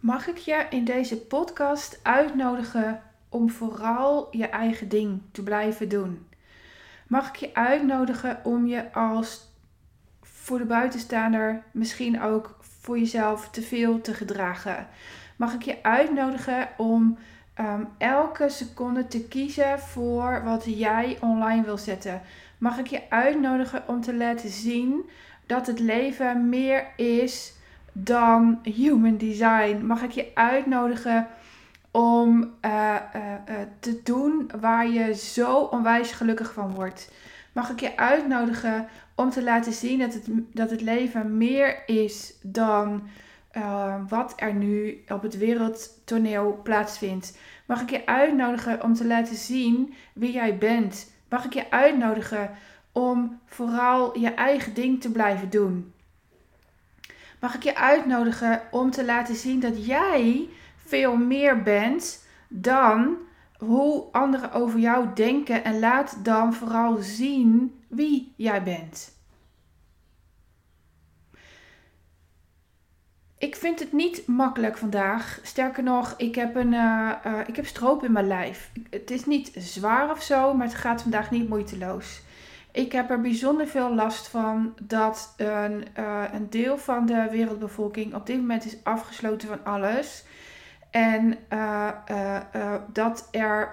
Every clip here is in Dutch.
mag ik je in deze podcast uitnodigen om vooral je eigen ding te blijven doen? Mag ik je uitnodigen om je als voor de buitenstaander misschien ook voor jezelf te veel te gedragen? Mag ik je uitnodigen om ehm, elke seconde te kiezen voor wat jij online wil zetten? Mag ik je uitnodigen om te laten zien dat het leven meer is dan human design. Mag ik je uitnodigen om uh, te doen waar je zo onwijs gelukkig van wordt? Mag ik je uitnodigen om te laten zien dat het, dat het leven meer is dan wat er nu op het wereldtoneel plaatsvindt? Mag ik je uitnodigen om te laten zien wie jij bent? Mag ik je uitnodigen om vooral je eigen ding te blijven doen? Mag ik je uitnodigen om te laten zien dat jij veel meer bent dan hoe anderen over jou denken. En laat dan vooral zien wie jij bent. Ik vind het niet makkelijk vandaag. Sterker nog, ik heb, een, uh, uh, ik heb stroop in mijn lijf. Het is niet zwaar of zo, maar het gaat vandaag niet moeiteloos. Ik heb er bijzonder veel last van dat een, uh, een deel van de wereldbevolking op dit moment is afgesloten van alles. En uh, uh, dat er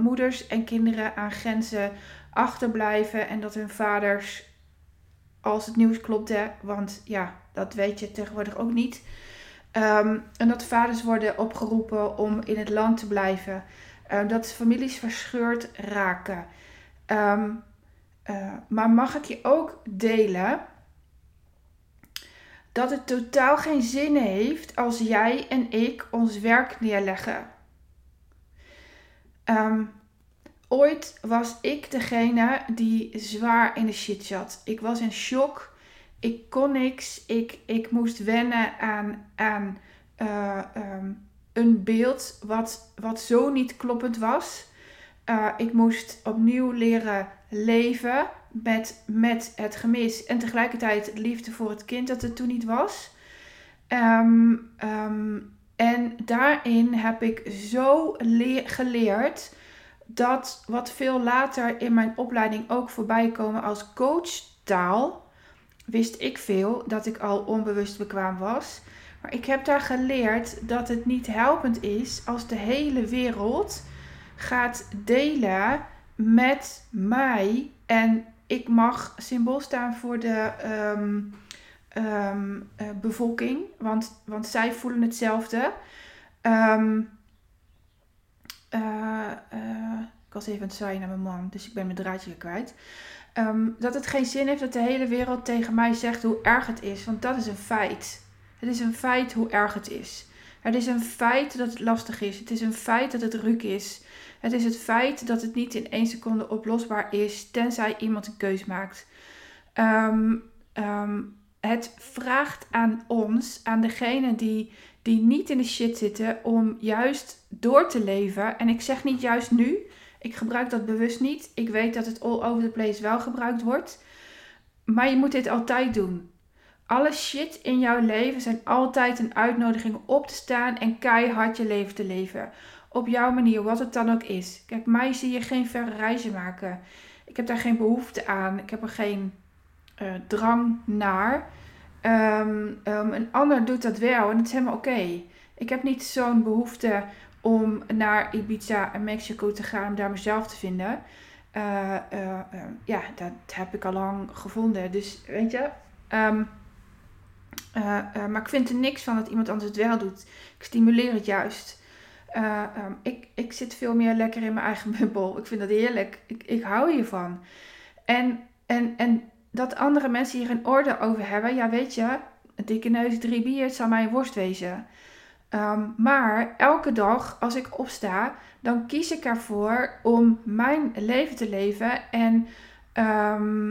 moeders en kinderen aan grenzen achterblijven en dat hun vaders, als het nieuws klopt, hè, want ja, dat weet je tegenwoordig ook niet. Um, en dat vaders worden opgeroepen om in het land te blijven. dat families verscheurd raken. Um, uh, maar mag ik je ook delen dat het totaal geen zin heeft als jij en ik ons werk neerleggen. Um, ooit was ik degene die zwaar in de shit zat. Ik was in shock. Ik kon niks. Ik, ik moest wennen aan, aan uh, um, een beeld wat, wat zo niet kloppend was. Uh, ik moest opnieuw leren leven met, met het gemis en tegelijkertijd liefde voor het kind dat er toen niet was. Um, um, en daarin heb ik zo geleerd dat wat veel later in mijn opleiding ook voorbij komen als coachtaal, wist ik veel dat ik al onbewust bekwaam was. Maar ik heb daar geleerd dat het niet helpend is als de hele wereld gaat delen met mij. En ik mag symbool staan voor de um, um, uh, bevolking, want, want zij voelen hetzelfde. Um, ik was even aan het zwaaien naar mijn man, dus ik ben mijn draadje kwijt. dat het geen zin heeft dat de hele wereld tegen mij zegt hoe erg het is, want dat is een feit. Het is een feit hoe erg het is. Het is een feit dat het lastig is. Het is een feit dat het ruk is. Het is het feit dat het niet in één seconde oplosbaar is, tenzij iemand een keus maakt. Um, um, het vraagt aan ons, aan degene die, die niet in de shit zitten, om juist door te leven. En ik zeg niet juist nu. Ik gebruik dat bewust niet. Ik weet dat het all over the place wel gebruikt wordt. Maar je moet dit altijd doen. Alle shit in jouw leven zijn altijd een uitnodiging om op te staan en keihard je leven te leven op jouw manier, wat het dan ook is. Kijk, mij zie je geen verre reizen maken. Ik heb daar geen behoefte aan. Ik heb er geen uh, drang naar. Um, um, een ander doet dat wel en het is helemaal oké. Ik heb niet zo'n behoefte om naar Ibiza en Mexico te gaan om daar mezelf te vinden. Uh, uh, ja, dat heb ik al lang gevonden. Dus weet je. Um, maar ik vind er niks van dat iemand anders het wel doet. Ik stimuleer het juist. Uh, um, ik, ik zit veel meer lekker in mijn eigen bubbel. Ik vind dat heerlijk. Ik, ik hou hiervan. En, en, en dat andere mensen hier een orde over hebben, ja, weet je, een dikke neus, drie bier, het zal mijn worst wezen. Um, maar elke dag als ik opsta, dan kies ik ervoor om mijn leven te leven en um,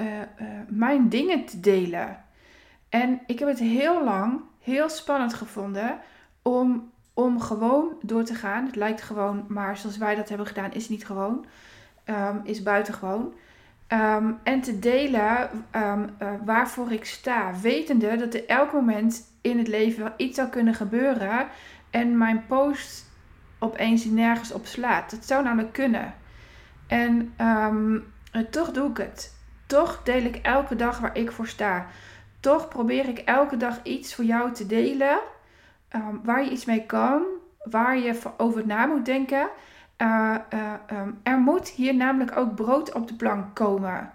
uh, uh, mijn dingen te delen. En ik heb het heel lang heel spannend gevonden om om gewoon door te gaan. Het lijkt gewoon, maar zoals wij dat hebben gedaan, is niet gewoon. Um, is buitengewoon. Ehm, en te delen um, uh, waarvoor ik sta. Wetende dat er elk moment in het leven wel iets zou kunnen gebeuren. En mijn post opeens nergens op slaat. Dat zou namelijk kunnen. En um, toch doe ik het. Toch deel ik elke dag waar ik voor sta. Toch probeer ik elke dag iets voor jou te delen. Waar je iets mee kan. Waar je over na moet denken. Uh, uh, um, er moet hier namelijk ook brood op de plank komen.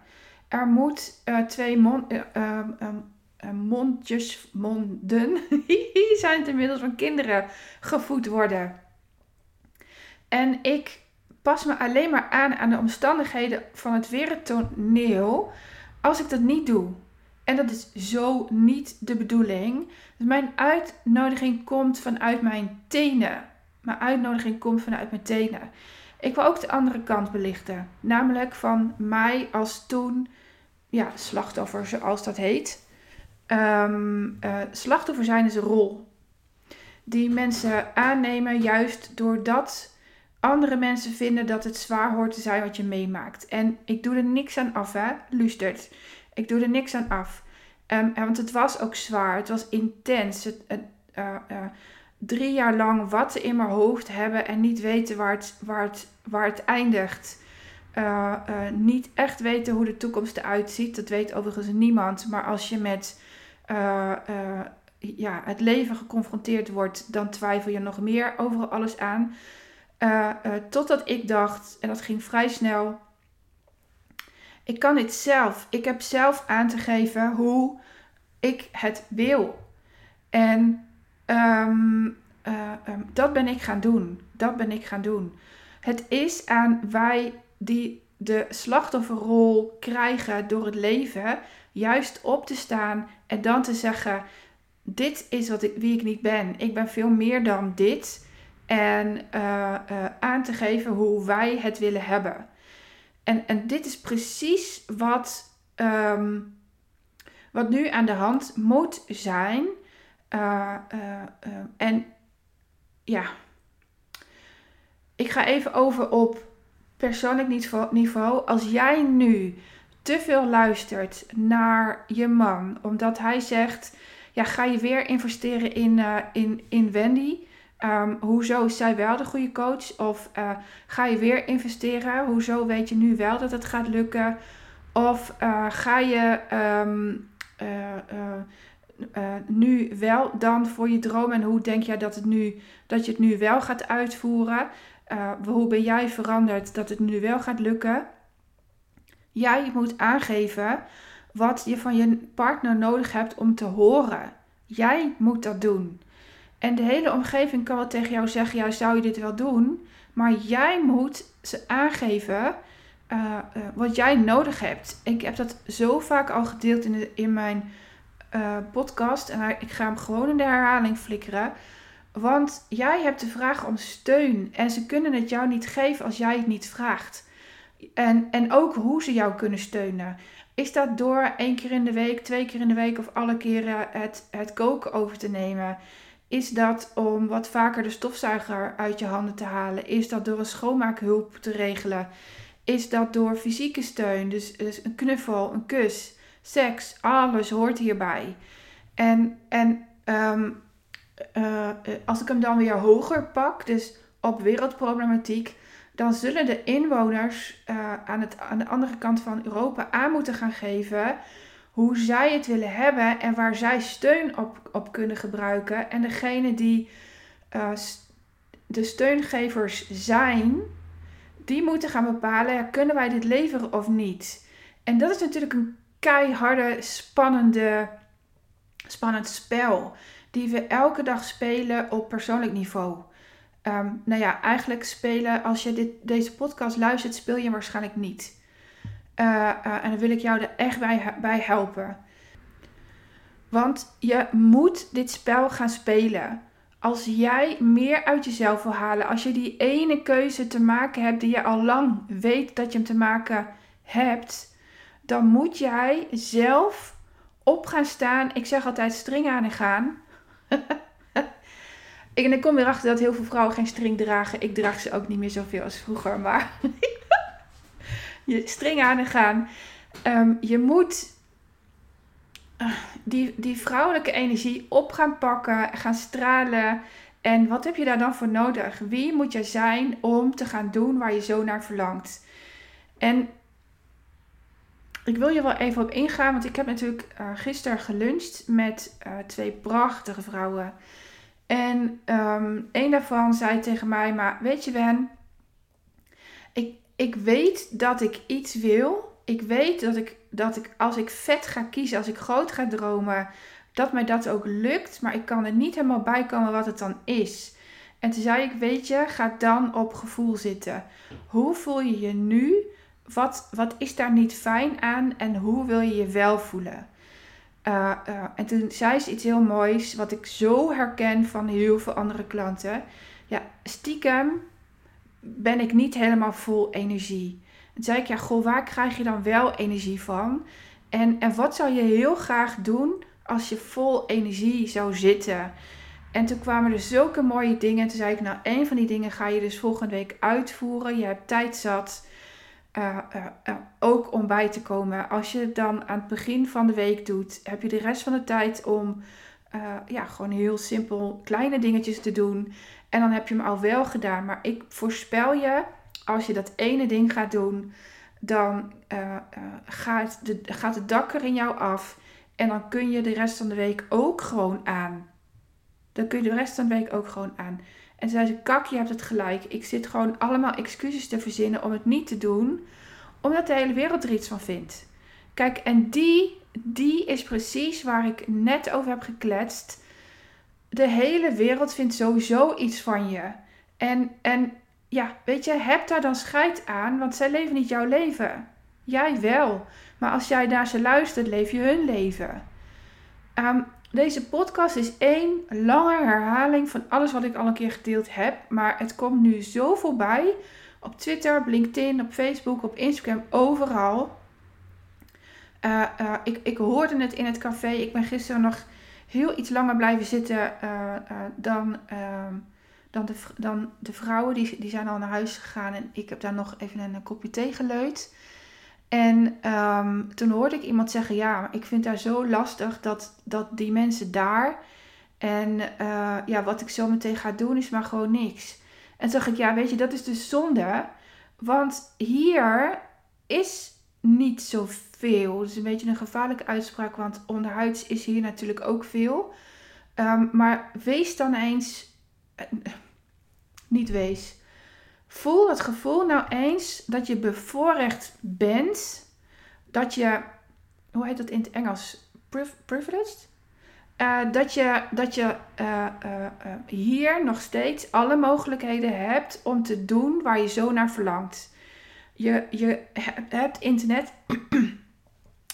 Er moet uh, twee mon um, mondjes, monden, zijn het inmiddels van kinderen gevoed worden. En ik pas me alleen maar aan aan de omstandigheden van het wereldtoneel als ik dat niet doe. En dat is zo niet de bedoeling. Dus mijn uitnodiging komt vanuit mijn tenen. Mijn uitnodiging komt vanuit mijn tenen. Ik wil ook de andere kant belichten. Namelijk van mij als toen ja, slachtoffer, zoals dat heet. Um, uh, slachtoffer zijn is een rol. Die mensen aannemen juist doordat andere mensen vinden dat het zwaar hoort te zijn wat je meemaakt. En ik doe er niks aan af, hè. Luistert. Ik doe er niks aan af. Um, want het was ook zwaar. Het was intens. Het, uh, uh, drie jaar lang watten in mijn hoofd hebben en niet weten waar het, waar het, waar het eindigt. Uh, niet echt weten hoe de toekomst eruit ziet. Dat weet overigens niemand. Maar als je met ja, het leven geconfronteerd wordt, dan twijfel je nog meer over alles aan. totdat ik dacht, en dat ging vrij snel. Ik kan dit zelf. Ik heb zelf aan te geven hoe ik het wil. En Um, uh, um, dat ben ik gaan doen. Dat ben ik gaan doen. Het is aan wij die de slachtofferrol krijgen door het leven, juist op te staan en dan te zeggen: Dit is wat ik, wie ik niet ben. Ik ben veel meer dan dit. En uh, uh, aan te geven hoe wij het willen hebben. En, en dit is precies wat, um, wat nu aan de hand moet zijn. Uh, en ja, ik ga even over op persoonlijk niveau. Als jij nu te veel luistert naar je man, omdat hij zegt: Ja, ga je weer investeren in, in, in Wendy? Um, hoezo is zij wel de goede coach? Of uh, ga je weer investeren? Hoezo weet je nu wel dat het gaat lukken? Of uh, ga je um, uh, nu wel dan voor je droom en hoe denk jij dat, het nu, dat je het nu wel gaat uitvoeren? Hoe ben jij veranderd dat het nu wel gaat lukken? Jij moet aangeven wat je van je partner nodig hebt om te horen. Jij moet dat doen. En de hele omgeving kan wel tegen jou zeggen: ja, zou je dit wel doen? Maar jij moet ze aangeven uh, wat jij nodig hebt. Ik heb dat zo vaak al gedeeld in, de, in mijn uh, podcast. En ik ga hem gewoon in de herhaling flikkeren. Want jij hebt de vraag om steun. En ze kunnen het jou niet geven als jij het niet vraagt. En, en ook hoe ze jou kunnen steunen. Is dat door één keer in de week, twee keer in de week of alle keren het, het koken over te nemen? Is dat om wat vaker de stofzuiger uit je handen te halen? Is dat door een schoonmaakhulp te regelen? Is dat door fysieke steun? Dus, dus een knuffel, een kus seks, alles hoort hierbij. En, en um, uh, als ik hem dan weer hoger pak, dus op wereldproblematiek, dan zullen de inwoners uh, aan, het, aan de andere kant van Europa aan moeten gaan geven hoe zij het willen hebben en waar zij steun op, op kunnen gebruiken. En degene die uh, de steungevers zijn, die moeten gaan bepalen, kunnen wij dit leveren of niet? En dat is natuurlijk een keiharde, spannende, spannend spel. Die we elke dag spelen op persoonlijk niveau. Um, nou ja, eigenlijk spelen, als je dit, deze podcast luistert, speel je waarschijnlijk niet. Uh, uh, en dan wil ik jou er echt bij, bij helpen. Want je moet dit spel gaan spelen. Als jij meer uit jezelf wil halen, als je die ene keuze te maken hebt die je al lang weet dat je hem te maken hebt, dan moet jij zelf op gaan staan. Ik zeg altijd string aan en gaan. en ik kom weer achter dat heel veel vrouwen geen string dragen. Ik draag ze ook niet meer zoveel als vroeger. Maar je string aan en gaan. Ehm, je moet eh, die, die vrouwelijke energie op gaan pakken, gaan stralen. En wat heb je daar dan voor nodig? Wie moet je zijn om te gaan doen waar je zo naar verlangt? En ik wil je wel even op ingaan, want ik heb natuurlijk uh, gisteren geluncht met uh, twee prachtige vrouwen. En um, een daarvan zei tegen mij, maar weet je Wen, ik, ik weet dat ik iets wil. Ik weet dat ik, dat ik als ik vet ga kiezen, als ik groot ga dromen, dat mij dat ook lukt. Maar ik kan er niet helemaal bij komen wat het dan is. En toen zei ik, weet je, ga dan op gevoel zitten. Hoe voel je je nu? Wat, wat is daar niet fijn aan en hoe wil je je wel voelen? Uh, uh, en toen zei ze iets heel moois, wat ik zo herken van heel veel andere klanten. Ja, stiekem ben ik niet helemaal vol energie. Toen zei ik, ja, goh, waar krijg je dan wel energie van? En, en wat zou je heel graag doen als je vol energie zou zitten? En toen kwamen er zulke mooie dingen. En toen zei ik, nou, een van die dingen ga je dus volgende week uitvoeren. Je hebt tijd zat. Uh, uh, ook om bij te komen. Als je het dan aan het begin van de week doet, heb je de rest van de tijd om ja, gewoon heel simpel kleine dingetjes te doen. En dan heb je hem al wel gedaan. Maar ik voorspel je, als je dat ene ding gaat doen, dan gaat, de, gaat het dak er in jou af. En dan kun je de rest van de week ook gewoon aan. Dan kun je de rest van de week ook gewoon aan. En zei ze, kak, je hebt het gelijk. Ik zit gewoon allemaal excuses te verzinnen om het niet te doen. Omdat de hele wereld er iets van vindt. Kijk, en die, die is precies waar ik net over heb gekletst. De hele wereld vindt sowieso iets van je. En, en ja, weet je, heb daar dan scheid aan, want zij leven niet jouw leven. Jij wel. Maar als jij naar ze luistert, leef je hun leven. Um, deze podcast is één lange herhaling van alles wat ik al een keer gedeeld heb. Maar het komt nu zo voorbij. Op Twitter, op LinkedIn, op Facebook, op Instagram, overal. Uh, uh, ik, ik hoorde het in het café. Ik ben gisteren nog heel iets langer blijven zitten uh, dan, ehm, dan, de, dan de vrouwen. Die, die zijn al naar huis gegaan en ik heb daar nog even een kopje thee geleut. En ehm, toen hoorde ik iemand zeggen: Ja, ik vind daar zo lastig dat, dat die mensen daar. En ja, wat ik zo meteen ga doen is maar gewoon niks. En toen ik: Ja, weet je, dat is dus zonde. Want hier is niet zoveel. Dat is een beetje een gevaarlijke uitspraak, want onderhuids is hier natuurlijk ook veel. Um, maar wees dan eens. Uh, niet wees. Voel het gevoel nou eens dat je bevoorrecht bent. Dat je, hoe heet dat in het Engels? privileged? Uh, dat je, dat je uh, hier nog steeds alle mogelijkheden hebt om te doen waar je zo naar verlangt. Je, je hebt internet.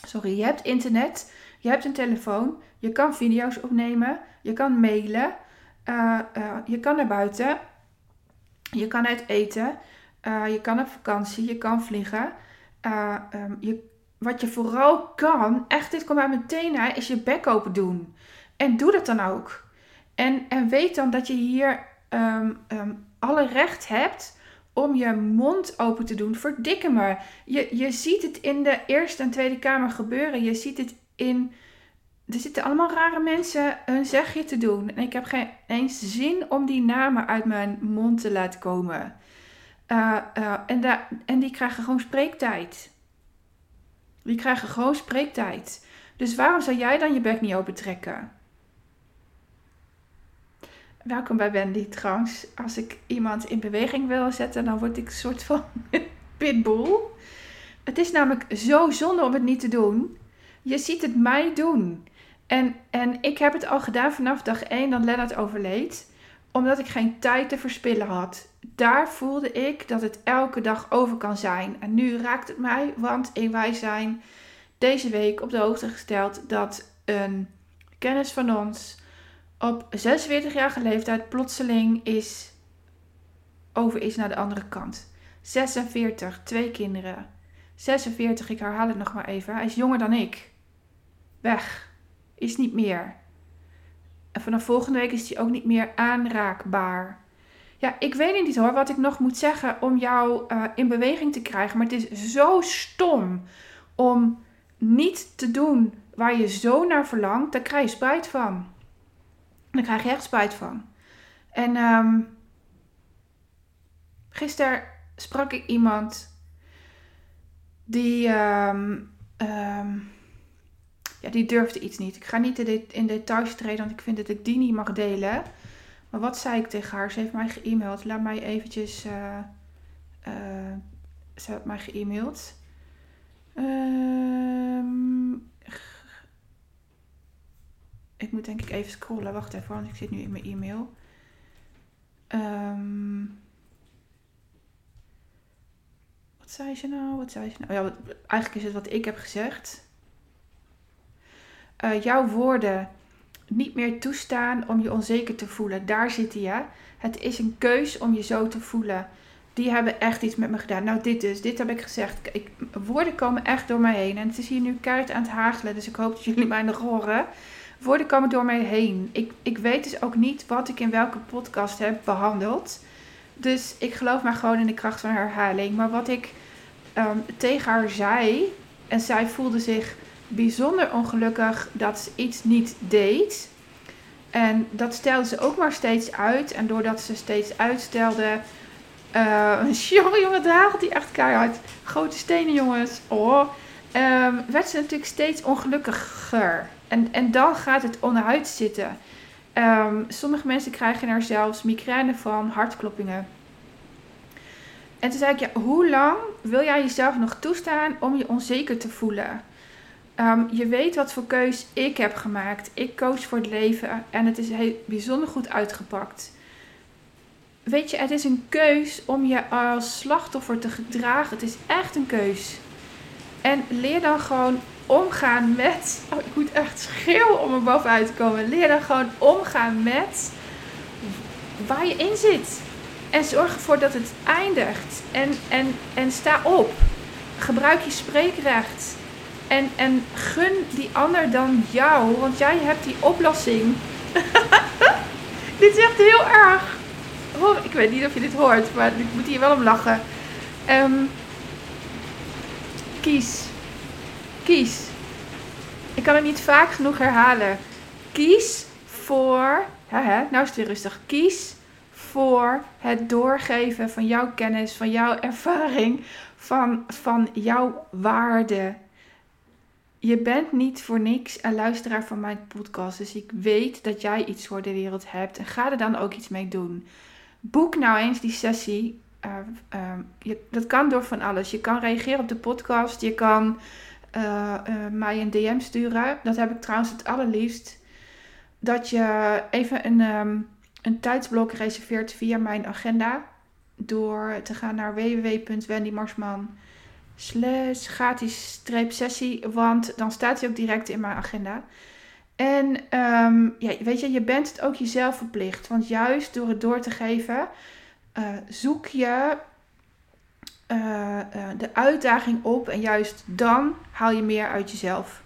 Sorry, je hebt internet. Je hebt een telefoon. Je kan video's opnemen. Je kan mailen. je kan naar buiten. Je kan uit eten, uh, je kan op vakantie, je kan vliegen. Um, je, wat je vooral kan, echt dit komt uit meteen naar, is je bek open doen. En doe dat dan ook. En, en weet dan dat je hier um, um, alle recht hebt om je mond open te doen. Verdikke me. Je, je ziet het in de Eerste en Tweede Kamer gebeuren. Je ziet het in er zitten allemaal rare mensen een zegje te doen. En ik heb geen eens zin om die namen uit mijn mond te laten komen. Uh, uh, en, da en die krijgen gewoon spreektijd. Die krijgen gewoon spreektijd. Dus waarom zou jij dan je bek niet open trekken? Welkom bij Wendy trouwens. Als ik iemand in beweging wil zetten, dan word ik een soort van pitbull. Het is namelijk zo zonde om het niet te doen. Je ziet het mij doen. En, en ik heb het al gedaan vanaf dag 1 dat Lennart overleed. Omdat ik geen tijd te verspillen had. Daar voelde ik dat het elke dag over kan zijn. En nu raakt het mij, want wij zijn deze week op de hoogte gesteld dat een kennis van ons op 46-jarige leeftijd plotseling is over is naar de andere kant. 46, twee kinderen. 46, ik herhaal het nog maar even. Hij is jonger dan ik. Weg is niet meer. En vanaf volgende week is hij ook niet meer aanraakbaar. Ja, ik weet niet hoor wat ik nog moet zeggen om jou uh, in beweging te krijgen. Maar het is zo stom om niet te doen waar je zo naar verlangt. Daar krijg je spijt van. Daar krijg je echt spijt van. En um, gisteren sprak ik iemand die, um, um, ja, die durfde iets niet. Ik ga niet in details treden, want ik vind dat ik die niet mag delen. Maar wat zei ik tegen haar? Ze heeft mij geëmaild. Laat mij eventjes. Uh, uh, ze heeft mij geëmaild. Um, ik moet denk ik even scrollen. Wacht even, want ik zit nu in mijn e-mail. Um, wat zei ze nou? Wat zei ze nou? Ja, eigenlijk is het wat ik heb gezegd. Uh, jouw woorden niet meer toestaan om je onzeker te voelen. Daar zit hij. Het is een keus om je zo te voelen. Die hebben echt iets met me gedaan. Nou, dit dus. Dit heb ik gezegd. Ik, woorden komen echt door mij heen. En het is hier nu keihard aan het hagelen. Dus ik hoop dat jullie mij nog horen. Woorden komen door mij heen. Ik, ik weet dus ook niet wat ik in welke podcast heb behandeld. Dus ik geloof maar gewoon in de kracht van herhaling. Maar wat ik ehm, tegen haar zei. En zij voelde zich bijzonder ongelukkig dat ze iets niet deed. En dat stelde ze ook maar steeds uit. En doordat ze steeds uitstelde. Uh, jongen, jongen, draagt die echt keihard. Grote stenen, jongens. Oh. Werd ze natuurlijk steeds ongelukkiger. En, en dan gaat het onderhuid zitten. Um, sommige mensen krijgen er zelfs migraine van, hartkloppingen. En toen zei ik, ja, hoe lang wil jij jezelf nog toestaan om je onzeker te voelen? Um, je weet wat voor keus ik heb gemaakt. Ik koos voor het leven en het is heel bijzonder goed uitgepakt. Weet je, het is een keus om je als slachtoffer te gedragen. Het is echt een keus. En leer dan gewoon omgaan met. Oh, ik moet echt schreeuwen om er bovenuit te komen. Leer dan gewoon omgaan met waar je in zit. En zorg ervoor dat het eindigt. En, en, en sta op. Gebruik je spreekrecht. En, en gun die ander dan jou, want jij hebt die oplossing. dit is echt heel erg. Oh, ik weet niet of je dit hoort, maar ik moet hier wel om lachen. Um, kies. Kies. Ik kan het niet vaak genoeg herhalen. Kies voor. Hè, nou is het weer rustig. Kies voor het doorgeven van jouw kennis, van jouw ervaring, van, van jouw waarde je bent niet voor niks een luisteraar van mijn podcast. Dus ik weet dat jij iets voor de wereld hebt. En ga er dan ook iets mee doen. Boek nou eens die sessie. Uh, uh, je, dat kan door van alles. Je kan reageren op de podcast. Je kan uh, mij een DM sturen. Dat heb ik trouwens het allerliefst. Dat je even een, um, een tijdsblok reserveert via mijn agenda. Door te gaan naar www.wendymarsman.com slash gratis streep sessie. Want dan staat hij ook direct in mijn agenda. En um, ja, weet je, je bent het ook jezelf verplicht. Want juist door het door te geven, uh, zoek je uh, de uitdaging op. En juist dan haal je meer uit jezelf.